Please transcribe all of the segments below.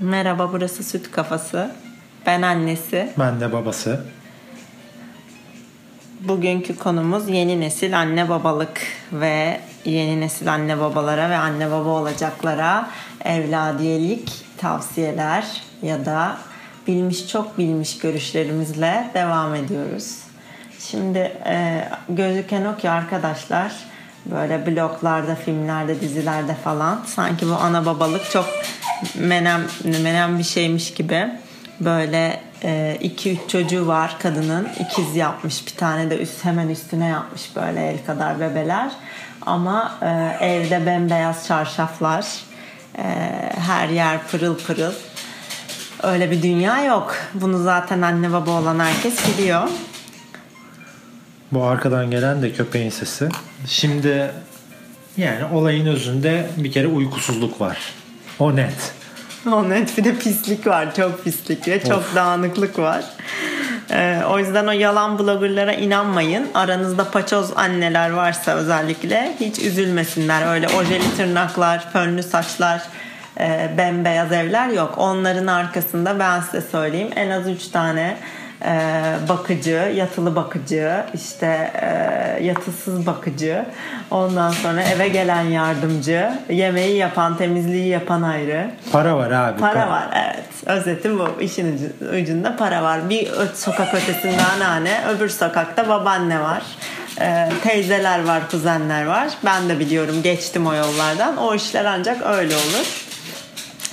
Merhaba burası Süt Kafası. Ben annesi. Ben de babası. Bugünkü konumuz yeni nesil anne babalık ve yeni nesil anne babalara ve anne baba olacaklara evladiyelik tavsiyeler ya da bilmiş çok bilmiş görüşlerimizle devam ediyoruz. Şimdi e, gözüken o ki arkadaşlar böyle bloglarda, filmlerde, dizilerde falan. Sanki bu ana babalık çok menem, menem bir şeymiş gibi. Böyle e, iki üç çocuğu var kadının. İkiz yapmış bir tane de üst hemen üstüne yapmış böyle el kadar bebeler. Ama e, evde bembeyaz çarşaflar e, her yer pırıl pırıl. Öyle bir dünya yok. Bunu zaten anne baba olan herkes biliyor. Bu arkadan gelen de köpeğin sesi. Şimdi yani olayın özünde bir kere uykusuzluk var. O net. O net bir de pislik var. Çok pislik ve çok Of. dağınıklık var. Ee, o yüzden o yalan bloggerlara inanmayın. Aranızda paçoz anneler varsa özellikle hiç üzülmesinler. Öyle ojeli tırnaklar, fönlü saçlar, e, bembeyaz evler yok. Onların arkasında ben size söyleyeyim en az 3 tane bakıcı, yatılı bakıcı, işte e, yatısız bakıcı, ondan sonra eve gelen yardımcı, yemeği yapan, temizliği yapan ayrı. Para var abi. Para var evet. Özeti bu. İşin ucu- ucunda para var. Bir sokak ötesinde anneanne, öbür sokakta babaanne var. Ee, teyzeler var, kuzenler var. Ben de biliyorum geçtim o yollardan. O işler ancak öyle olur.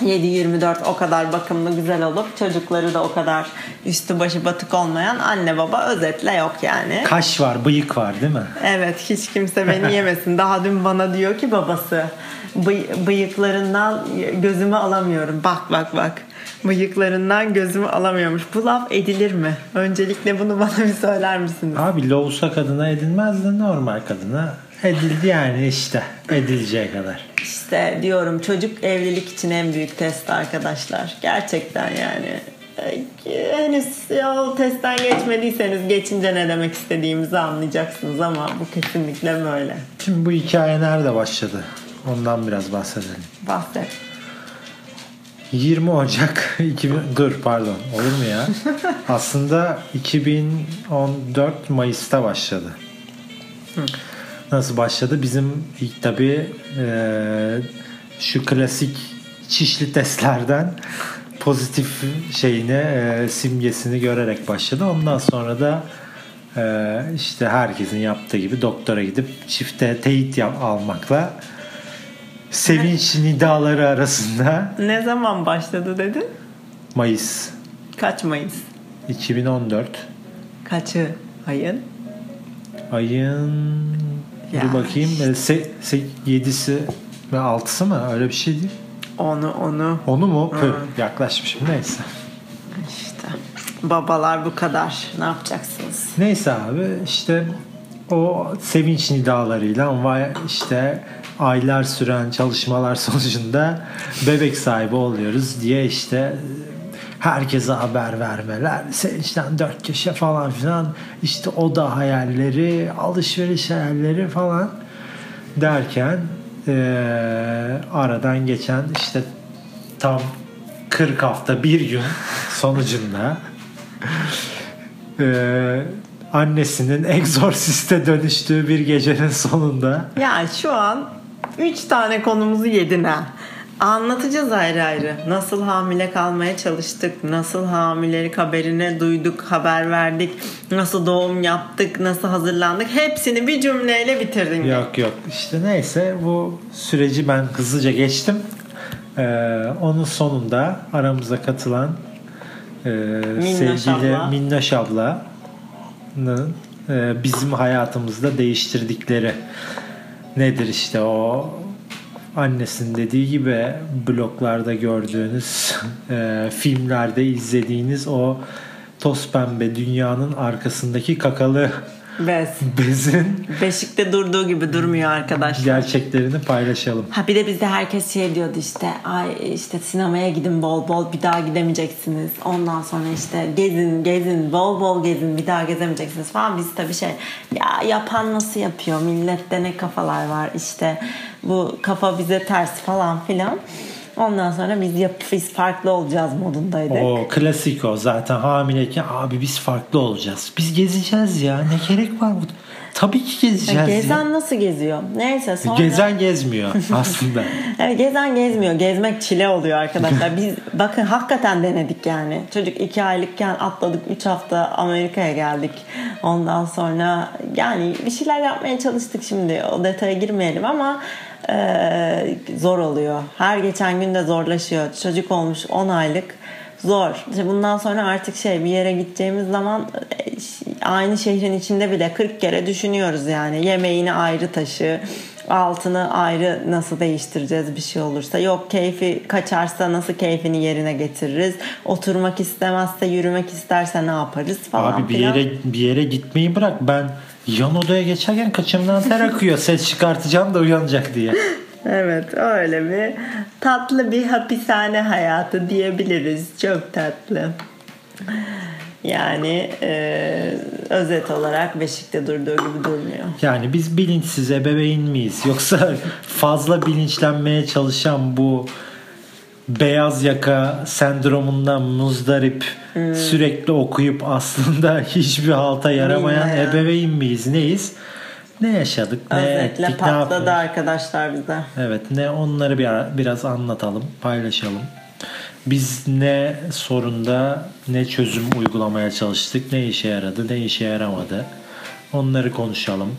7-24 o kadar bakımlı güzel olup çocukları da o kadar üstü başı batık olmayan anne baba özetle yok yani. Kaş var, bıyık var değil mi? Evet hiç kimse beni yemesin. Daha dün bana diyor ki babası "Bıy- bıyıklarından gözümü alamıyorum. Bak bak bak. Bıyıklarından gözümü alamıyormuş. Bu laf edilir mi? Öncelikle bunu bana bir söyler misiniz? Abi loğusa kadına edilmez de normal kadına edildi yani işte edileceği kadar. İşte diyorum çocuk evlilik için en büyük test arkadaşlar. Gerçekten yani. Henüz o testten geçmediyseniz geçince ne demek istediğimizi anlayacaksınız ama bu kesinlikle böyle. Şimdi bu hikaye nerede başladı? Ondan biraz bahsedelim. Bahset. 20 Ocak 2000 dur pardon olur mu ya? Aslında 2014 Mayıs'ta başladı. Nasıl başladı? Bizim ilk tabi şu klasik çişli testlerden pozitif şeyini e, simgesini görerek başladı. Ondan sonra da e, işte herkesin yaptığı gibi doktora gidip çifte teyit yap, almakla sevinç nidaları arasında Ne zaman başladı dedin? Mayıs Kaç Mayıs? 2014 Kaçı ayın? ayın Ya dur bakayım işte. e, se, se, 7'si ve 6'sı mı öyle bir şey değil. Onu onu Onu mu? Hı. yaklaşmışım neyse. işte babalar bu kadar ne yapacaksınız? Neyse abi işte o sevinç nidalarıyla ama işte aylar süren çalışmalar sonucunda bebek sahibi oluyoruz diye işte herkese haber vermeler sevinçten dört köşe falan filan işte oda hayalleri alışveriş hayalleri falan derken eee, aradan geçen işte tam 40 hafta bir gün sonucunda eee, annesinin egzorsiste dönüştüğü bir gecenin sonunda Ya şu an 3 tane konumuzu yedin ha. Anlatacağız ayrı ayrı. Nasıl hamile kalmaya çalıştık, nasıl hamilelik haberini duyduk, haber verdik, nasıl doğum yaptık, nasıl hazırlandık. Hepsini bir cümleyle bitirdin. yok yok işte neyse bu süreci ben hızlıca geçtim. Eee, onun sonunda aramıza katılan eee, sevgili abla. Minnoş ablanın eee, bizim hayatımızda değiştirdikleri nedir işte o annesinin dediği gibi bloglarda gördüğünüz eee, filmlerde izlediğiniz o toz pembe dünyanın arkasındaki kakalı Bez. bezin Beşikte durduğu gibi durmuyor arkadaşlar. gerçeklerini paylaşalım. Ha bir de bizde herkes şey diyordu işte ay işte sinemaya gidin bol bol bir daha gidemeyeceksiniz. Ondan sonra işte gezin gezin bol bol gezin bir daha gezemeyeceksiniz falan. Biz tabii şey ya yapan nasıl yapıyor millette ne kafalar var işte bu kafa bize ters falan filan. Ondan sonra biz yap biz farklı olacağız modundaydık. O klasik o zaten hamileyken abi biz farklı olacağız. Biz gezeceğiz ya ne gerek var bu? Tabii ki gezeceğiz. Gezen ya. nasıl geziyor? Neyse sonra... Gezen gezmiyor aslında. Evet, gezen gezmiyor. Gezmek çile oluyor arkadaşlar. Biz bakın hakikaten denedik yani. Çocuk iki aylıkken atladık. Üç hafta Amerika'ya geldik. Ondan sonra yani bir şeyler yapmaya çalıştık şimdi. O detaya girmeyelim ama e, zor oluyor. Her geçen gün de zorlaşıyor. Çocuk olmuş 10 aylık zor. İşte bundan sonra artık şey bir yere gideceğimiz zaman e, aynı şehrin içinde bile 40 kere düşünüyoruz yani. Yemeğini ayrı taşı, altını ayrı nasıl değiştireceğiz bir şey olursa. Yok keyfi kaçarsa nasıl keyfini yerine getiririz. Oturmak istemezse, yürümek isterse ne yaparız falan Abi bir yere bir yere gitmeyi bırak. Ben yan odaya geçerken kaçımdan ter akıyor. Ses çıkartacağım da uyanacak diye. Evet öyle bir tatlı bir hapishane hayatı diyebiliriz. Çok tatlı. Yani e, özet olarak Beşik'te durduğu gibi durmuyor. Yani biz bilinçsiz ebeveyn miyiz? Yoksa fazla bilinçlenmeye çalışan bu beyaz yaka sendromundan muzdarip Hmm. sürekli okuyup aslında hiçbir halta yaramayan Bilmeyen. ebeveyn miyiz? Neyiz? Ne yaşadık? Ne Özetle ettik? Ne patladı yaptık? arkadaşlar bize. Evet ne onları bir ara- biraz anlatalım, paylaşalım. Biz ne sorunda ne çözüm uygulamaya çalıştık, ne işe yaradı, ne işe yaramadı. Onları konuşalım.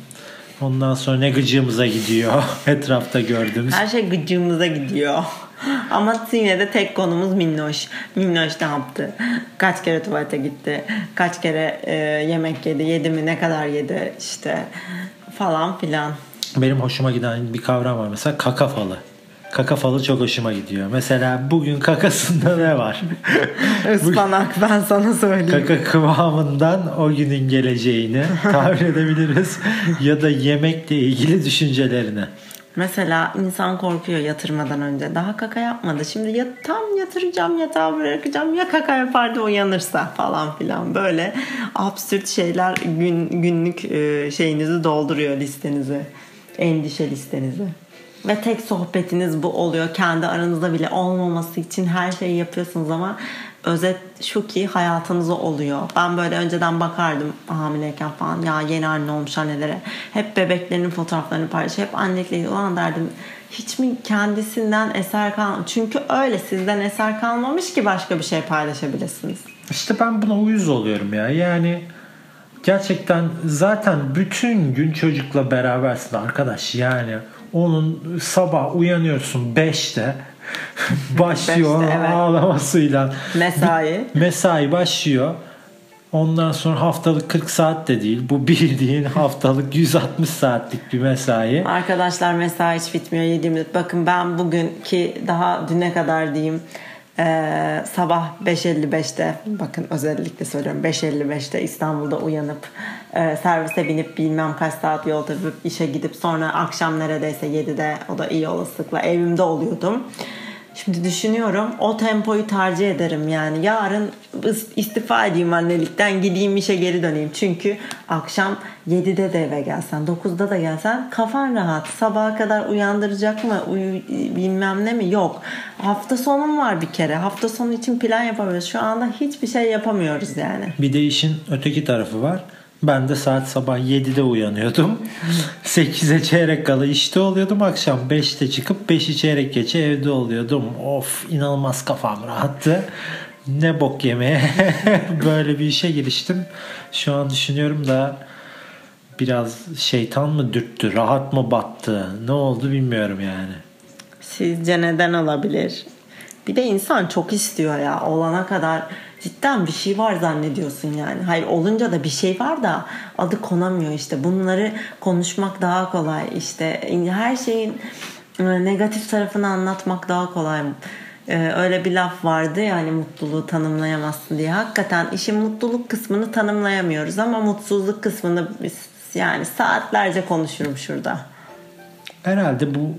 Ondan sonra ne gıcığımıza gidiyor etrafta gördüğümüz. Her şey gıcığımıza gidiyor. Ama yine de tek konumuz Minnoş. Minnoş ne yaptı? Kaç kere tuvalete gitti? Kaç kere e, yemek yedi? Yedi mi? Ne kadar yedi? İşte falan filan. Benim hoşuma giden bir kavram var mesela kaka falı. Kaka falı çok hoşuma gidiyor. Mesela bugün kakasında ne var? Ispanak ben sana söyleyeyim. Kaka kıvamından o günün geleceğini tahmin edebiliriz. ya da yemekle ilgili düşüncelerini. Mesela insan korkuyor yatırmadan önce. Daha kaka yapmadı. Şimdi ya, tam yatıracağım yatağa bırakacağım ya kaka yapar da uyanırsa falan filan. Böyle absürt şeyler gün, günlük e, şeyinizi dolduruyor listenizi. Endişe listenizi. Ve tek sohbetiniz bu oluyor. Kendi aranızda bile olmaması için her şeyi yapıyorsunuz ama özet şu ki hayatınızda oluyor. Ben böyle önceden bakardım hamileyken falan ya yeni anne olmuş annelere. Hep bebeklerinin fotoğraflarını paylaş. Hep annelikle ilgili olan derdim. Hiç mi kendisinden eser kalmamış? Çünkü öyle sizden eser kalmamış ki başka bir şey paylaşabilirsiniz. İşte ben buna uyuz oluyorum ya. Yani gerçekten zaten bütün gün çocukla berabersin arkadaş. Yani onun sabah uyanıyorsun 5'te başlıyor Beşte, evet. ağlamasıyla. Mesai. Mesai başlıyor. Ondan sonra haftalık 40 saat de değil. Bu bildiğin haftalık 160 saatlik bir mesai. Arkadaşlar mesai hiç bitmiyor 7 minut. Bakın ben bugün ki daha düne kadar diyeyim eee, sabah 5.55'te bakın özellikle söylüyorum 5.55'te İstanbul'da uyanıp eee, servise binip bilmem kaç saat yol yapıp işe gidip sonra akşam neredeyse 7'de o da iyi olasılıkla evimde oluyordum. Şimdi düşünüyorum o tempoyu tercih ederim yani yarın is- istifa edeyim annelikten gideyim işe geri döneyim. Çünkü akşam 7'de de eve gelsen 9'da da gelsen kafan rahat. Sabaha kadar uyandıracak mı uyu, bilmem ne mi yok. Hafta sonum var bir kere hafta sonu için plan yapamıyoruz. Şu anda hiçbir şey yapamıyoruz yani. Bir de işin öteki tarafı var. Ben de saat sabah 7'de uyanıyordum. 8'e çeyrek kala işte oluyordum. Akşam 5'te çıkıp 5'i çeyrek geçe evde oluyordum. Of inanılmaz kafam rahattı. Ne bok yemeye böyle bir işe giriştim. Şu an düşünüyorum da biraz şeytan mı dürttü, rahat mı battı, ne oldu bilmiyorum yani. Sizce neden olabilir? Bir de insan çok istiyor ya. Olana kadar cidden bir şey var zannediyorsun yani. Hayır olunca da bir şey var da adı konamıyor işte. Bunları konuşmak daha kolay. İşte her şeyin e, negatif tarafını anlatmak daha kolay. Ee, öyle bir laf vardı ya hani mutluluğu tanımlayamazsın diye. Hakikaten işin mutluluk kısmını tanımlayamıyoruz ama mutsuzluk kısmını biz yani saatlerce konuşurum şurada. Herhalde bu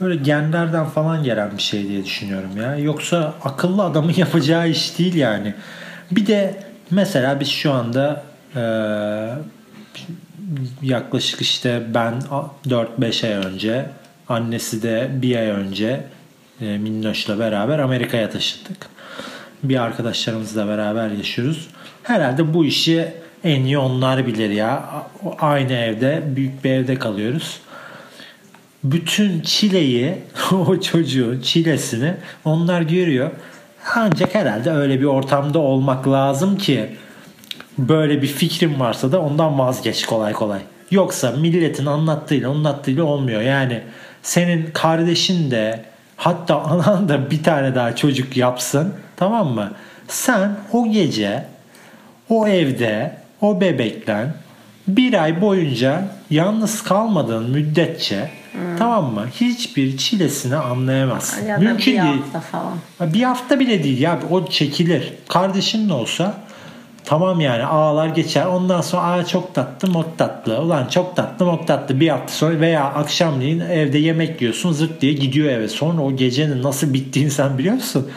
böyle genlerden falan gelen bir şey diye düşünüyorum ya. Yoksa akıllı adamın yapacağı iş değil yani. Bir de mesela biz şu anda e, yaklaşık işte ben 4-5 ay önce annesi de bir ay önce e, Minnoş'la beraber Amerika'ya taşındık. Bir arkadaşlarımızla beraber yaşıyoruz. Herhalde bu işi en iyi onlar bilir ya. Aynı evde, büyük bir evde kalıyoruz. Bütün çileyi, o çocuğun çilesini onlar görüyor. Ancak herhalde öyle bir ortamda olmak lazım ki böyle bir fikrin varsa da ondan vazgeç kolay kolay. Yoksa milletin anlattığıyla anlattığıyla olmuyor. Yani senin kardeşin de hatta anan da bir tane daha çocuk yapsın tamam mı? Sen o gece o evde o bebekten bir ay boyunca yalnız kalmadığın müddetçe hmm. tamam mı? Hiçbir çilesini anlayamazsın. Ya Mümkün bir değil. hafta falan. Bir hafta bile değil ya o çekilir. Kardeşin de olsa Tamam yani ağlar geçer. Ondan sonra aa çok tatlı mok tatlı. Ulan çok tatlı mok tatlı. Bir hafta sonra veya akşamleyin evde yemek yiyorsun zırt diye gidiyor eve. Sonra o gecenin nasıl bittiğini sen biliyor musun?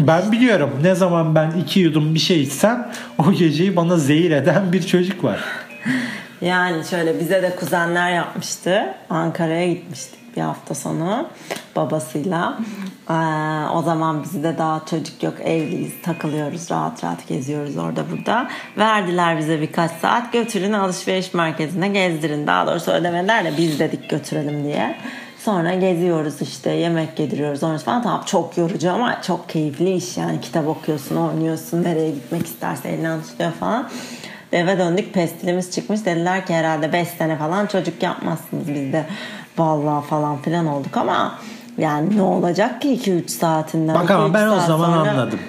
Ben biliyorum. Ne zaman ben iki yudum bir şey içsem o geceyi bana zehir eden bir çocuk var. Yani şöyle bize de kuzenler yapmıştı. Ankara'ya gitmiştik bir hafta sonu babasıyla. Ee, o zaman bizde daha çocuk yok evliyiz takılıyoruz rahat rahat geziyoruz orada burada. Verdiler bize birkaç saat götürün alışveriş merkezine gezdirin. Daha doğrusu ödemediler de biz dedik götürelim diye. Sonra geziyoruz işte yemek yediriyoruz onu falan. Tamam çok yorucu ama çok keyifli iş yani kitap okuyorsun oynuyorsun nereye gitmek isterse elinden tutuyor falan. Eve döndük pestilimiz çıkmış dediler ki herhalde 5 sene falan çocuk yapmazsınız biz de vallahi falan filan olduk ama yani ne olacak ki 2-3 saatinden? Bak ama ben o zaman sonra... anladım.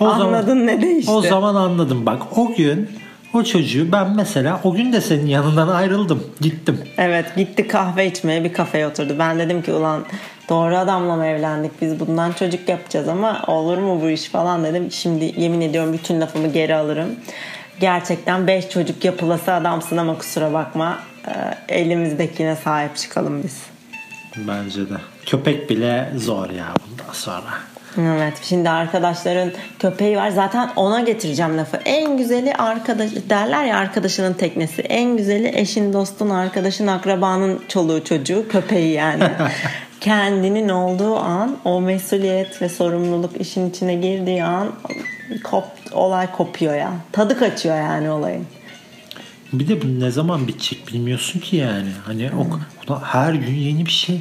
O Anladın zaman, ne değişti? O zaman anladım bak o gün o çocuğu ben mesela o gün de senin yanından ayrıldım. Gittim. Evet gitti kahve içmeye bir kafeye oturdu. Ben dedim ki ulan doğru adamla mı evlendik biz bundan çocuk yapacağız ama olur mu bu iş falan dedim. Şimdi yemin ediyorum bütün lafımı geri alırım. Gerçekten 5 çocuk yapılası adamsın ama kusura bakma. Ee, elimizdekine sahip çıkalım biz. Bence de. Köpek bile zor ya bundan sonra. Evet şimdi arkadaşların köpeği var zaten ona getireceğim lafı. En güzeli arkadaş derler ya arkadaşının teknesi. En güzeli eşin dostun arkadaşın akrabanın çoluğu çocuğu köpeği yani. Kendinin olduğu an o mesuliyet ve sorumluluk işin içine girdiği an kop, olay kopuyor ya. Tadı kaçıyor yani olayın. Bir de bu ne zaman bitecek bilmiyorsun ki yani. Hani hmm. o, her gün yeni bir şey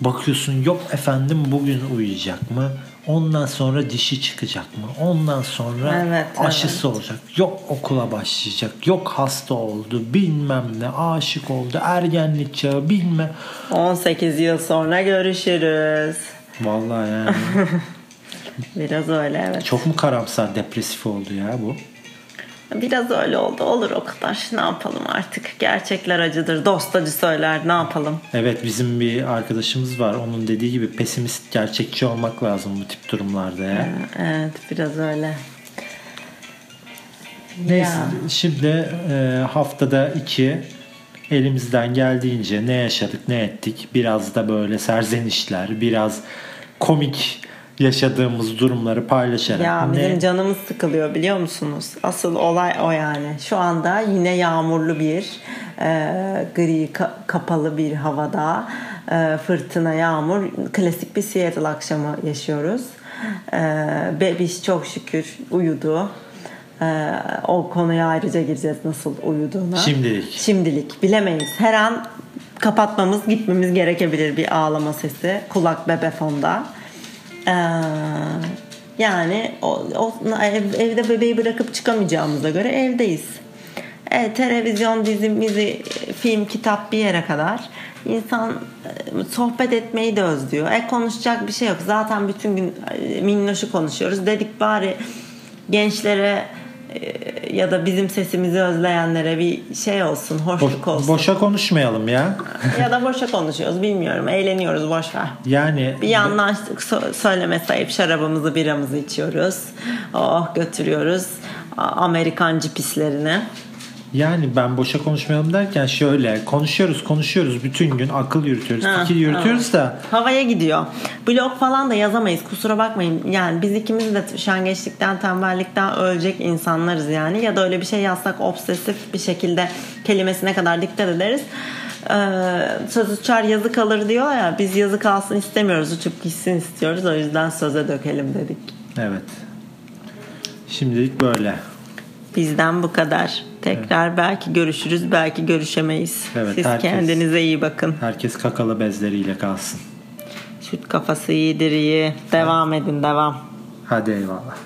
bakıyorsun yok efendim bugün uyuyacak mı? Ondan sonra dişi çıkacak mı? Ondan sonra evet, aşısı evet. olacak. Yok okula başlayacak. Yok hasta oldu. Bilmem ne. Aşık oldu. Ergenlik çağı bilmem. 18 yıl sonra görüşürüz. Vallahi yani. Biraz öyle evet. Çok mu karamsar depresif oldu ya bu? Biraz öyle oldu. Olur o kadar. Ne yapalım artık? Gerçekler acıdır. Dost acı söyler. Ne yapalım? Evet bizim bir arkadaşımız var. Onun dediği gibi pesimist, gerçekçi olmak lazım bu tip durumlarda ya. Evet biraz öyle. Neyse ya. şimdi e, haftada iki elimizden geldiğince ne yaşadık ne ettik biraz da böyle serzenişler biraz komik yaşadığımız durumları paylaşarak. Ya bizim ne? canımız sıkılıyor biliyor musunuz? Asıl olay o yani. Şu anda yine yağmurlu bir e, gri ka- kapalı bir havada e, fırtına yağmur klasik bir Seattle akşamı yaşıyoruz. E, bebiş çok şükür uyudu. Ee, o konuya ayrıca gireceğiz nasıl uyuduğuna. Şimdilik. Şimdilik. Bilemeyiz. Her an kapatmamız, gitmemiz gerekebilir bir ağlama sesi. Kulak bebe fonda. Ee, yani o, o ev, evde bebeği bırakıp çıkamayacağımıza göre evdeyiz. Evet, televizyon, dizi, mizi, film, kitap bir yere kadar. İnsan e, sohbet etmeyi de özlüyor. E konuşacak bir şey yok. Zaten bütün gün e, minnoşu konuşuyoruz. Dedik bari gençlere ya da bizim sesimizi özleyenlere bir şey olsun, hoşluk olsun. Boşa konuşmayalım ya. ya da boşa konuşuyoruz bilmiyorum. Eğleniyoruz boş ver. Yani bir yandan söyleme sayıp şarabımızı, biramızı içiyoruz. Oh götürüyoruz Amerikancı pislerini. Yani ben boşa konuşmayalım derken şöyle konuşuyoruz konuşuyoruz bütün gün akıl yürütüyoruz ha, fikir yürütüyoruz ha. da. Havaya gidiyor. Blog falan da yazamayız kusura bakmayın. Yani biz ikimiz de üşengeçlikten tembellikten ölecek insanlarız yani. Ya da öyle bir şey yazsak obsesif bir şekilde kelimesine kadar dikkat ederiz. e, söz uçar yazı kalır diyor ya biz yazı kalsın istemiyoruz uçup gitsin istiyoruz o yüzden söze dökelim dedik. Evet. Şimdilik böyle. Bizden bu kadar. Tekrar belki görüşürüz belki görüşemeyiz. Evet, Siz herkes- kendinize iyi bakın. Herkes kakalı bezleriyle kalsın. Süt kafası iyidir iyi. Devam edin devam. Hadi eyvallah.